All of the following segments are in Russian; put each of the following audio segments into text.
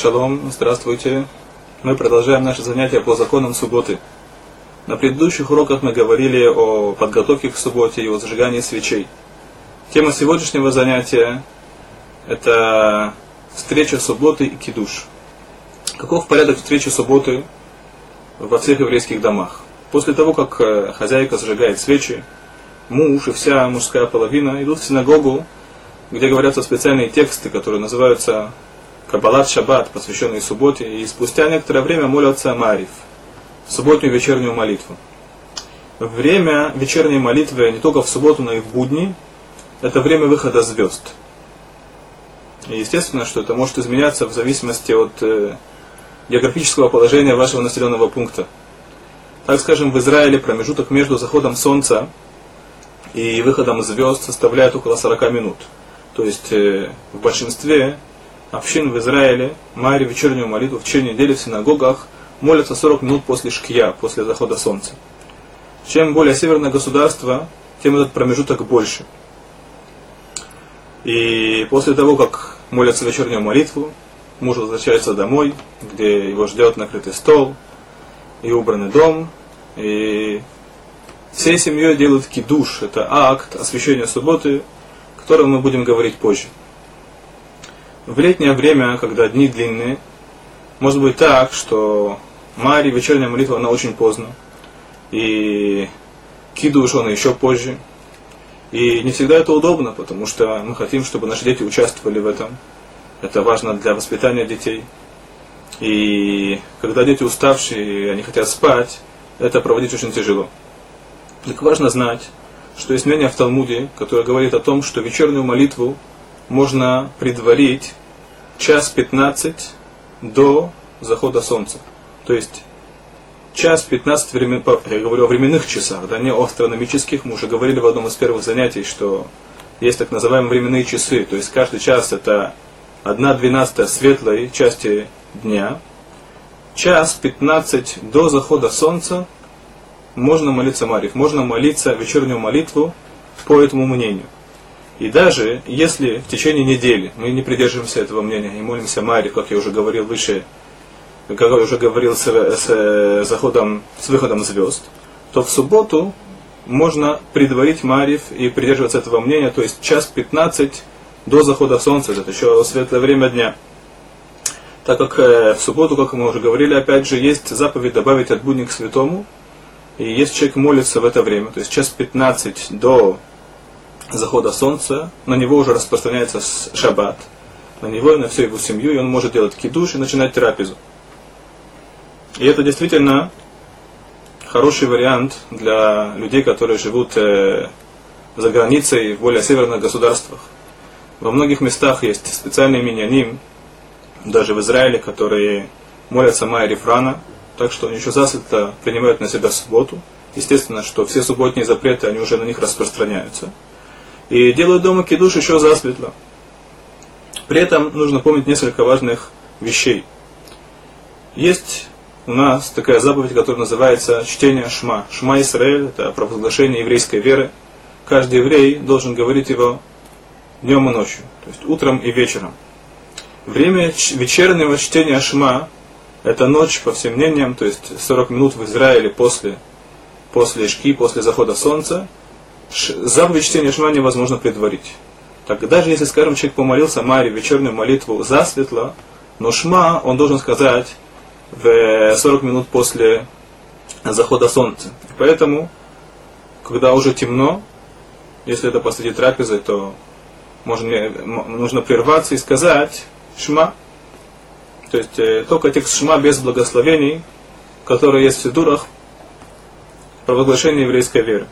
Шалом, здравствуйте. Мы продолжаем наше занятие по законам субботы. На предыдущих уроках мы говорили о подготовке к субботе и о зажигании свечей. Тема сегодняшнего занятия – это встреча субботы и кидуш. Каков порядок встречи субботы во всех еврейских домах? После того, как э, хозяйка зажигает свечи, муж и вся мужская половина идут в синагогу, где говорятся специальные тексты, которые называются Каббалат Шаббат, посвященный субботе, и спустя некоторое время молятся Мариф, субботнюю вечернюю молитву. Время вечерней молитвы не только в субботу, но и в будни, это время выхода звезд. И естественно, что это может изменяться в зависимости от э, географического положения вашего населенного пункта. Так скажем, в Израиле промежуток между заходом солнца и выходом звезд составляет около 40 минут. То есть э, в большинстве общин в Израиле Мари вечернюю молитву в течение недели в синагогах молятся 40 минут после шкия, после захода солнца. Чем более северное государство, тем этот промежуток больше. И после того, как молятся вечернюю молитву, муж возвращается домой, где его ждет накрытый стол и убранный дом, и всей семьей делают кидуш, это акт освящения субботы, о котором мы будем говорить позже. В летнее время, когда дни длинные, может быть так, что Мари, вечерняя молитва, она очень поздно. И кидуш он еще позже. И не всегда это удобно, потому что мы хотим, чтобы наши дети участвовали в этом. Это важно для воспитания детей. И когда дети уставшие, они хотят спать, это проводить очень тяжело. Так важно знать, что есть мнение в Талмуде, которое говорит о том, что вечернюю молитву можно предварить час 15 до захода солнца. То есть час 15 времен, я говорю о временных часах, да, не о астрономических. Мы уже говорили в одном из первых занятий, что есть так называемые временные часы. То есть каждый час это 1 двенадцатая светлой части дня. Час 15 до захода солнца можно молиться Марив, можно молиться вечернюю молитву по этому мнению. И даже если в течение недели мы не придерживаемся этого мнения и молимся Маре, как я уже говорил выше, как я уже говорил с, с, заходом, с выходом звезд, то в субботу можно предварить Марив и придерживаться этого мнения, то есть час 15 до захода солнца, это еще светлое время дня. Так как э, в субботу, как мы уже говорили, опять же, есть заповедь добавить от будни к святому, и если человек молится в это время, то есть час 15 до захода солнца, на него уже распространяется шаббат, на него и на всю его семью, и он может делать кидуш и начинать трапезу. И это действительно хороший вариант для людей, которые живут э, за границей в более северных государствах. Во многих местах есть специальные миньяним, даже в Израиле, которые молятся Майя Рифрана, так что они еще засветло принимают на себя субботу. Естественно, что все субботние запреты, они уже на них распространяются и делают дома кидуш еще засветло. При этом нужно помнить несколько важных вещей. Есть у нас такая заповедь, которая называется чтение Шма. Шма Исраэль – это провозглашение еврейской веры. Каждый еврей должен говорить его днем и ночью, то есть утром и вечером. Время вечернего чтения Шма – это ночь, по всем мнениям, то есть 40 минут в Израиле после, после Шки, после захода солнца – заповедь чтения Шма невозможно предварить. Так даже если, скажем, человек помолился Маре вечернюю молитву засветло, но Шма он должен сказать в 40 минут после захода солнца. Поэтому, когда уже темно, если это посреди трапезы, то можно, нужно прерваться и сказать Шма. То есть э, только текст Шма без благословений, которые есть в Сидурах, провозглашение еврейской веры.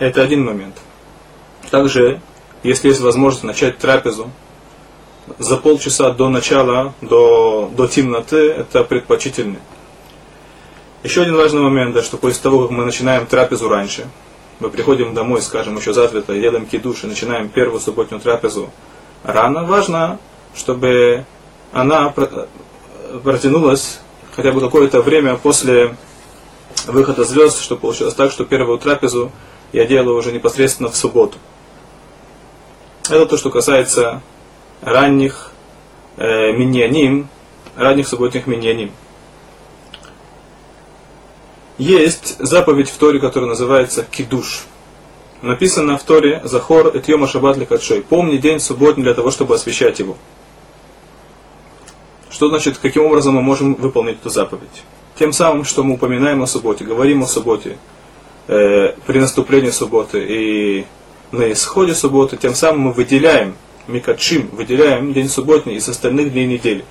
Это один момент. Также, если есть возможность начать трапезу за полчаса до начала, до, до темноты, это предпочтительно. Еще один важный момент, да, что после того, как мы начинаем трапезу раньше, мы приходим домой, скажем, еще затвета, едем кидуш и начинаем первую субботнюю трапезу рано, важно, чтобы она протянулась хотя бы какое-то время после выхода звезд, чтобы получилось так, что первую трапезу я делаю уже непосредственно в субботу. Это то, что касается ранних э, миньяним, ранних субботних минений. Есть заповедь в Торе, которая называется Кидуш. Написано в Торе Захор et Йома Шаббат Лекадшой. Помни день субботний для того, чтобы освещать его. Что значит, каким образом мы можем выполнить эту заповедь? Тем самым, что мы упоминаем о субботе, говорим о субботе, э, при наступлении субботы и на исходе субботы, тем самым мы выделяем, микачим, выделяем день субботний из остальных дней недели.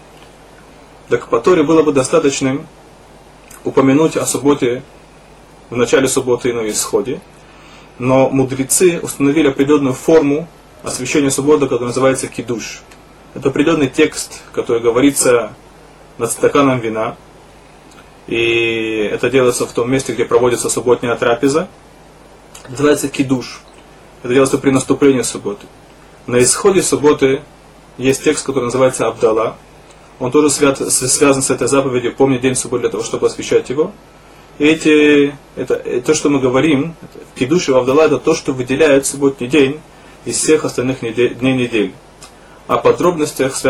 Так по Торе было бы достаточным упомянуть о субботе в начале субботы и на исходе, но мудрецы установили определенную форму освящения субботы, которая называется кидуш. Это определенный текст, который говорится над стаканом вина, и это делается в том месте, где проводится субботняя трапеза. называется кидуш. Это делается при наступлении субботы. На исходе субботы есть текст, который называется Абдала. Он тоже связан с этой заповедью «Помни день субботы для того, чтобы освещать его». И эти, это, то, что мы говорим, кидуш и Абдала, это то, что выделяет субботний день из всех остальных недель, дней недели. О подробностях, связанных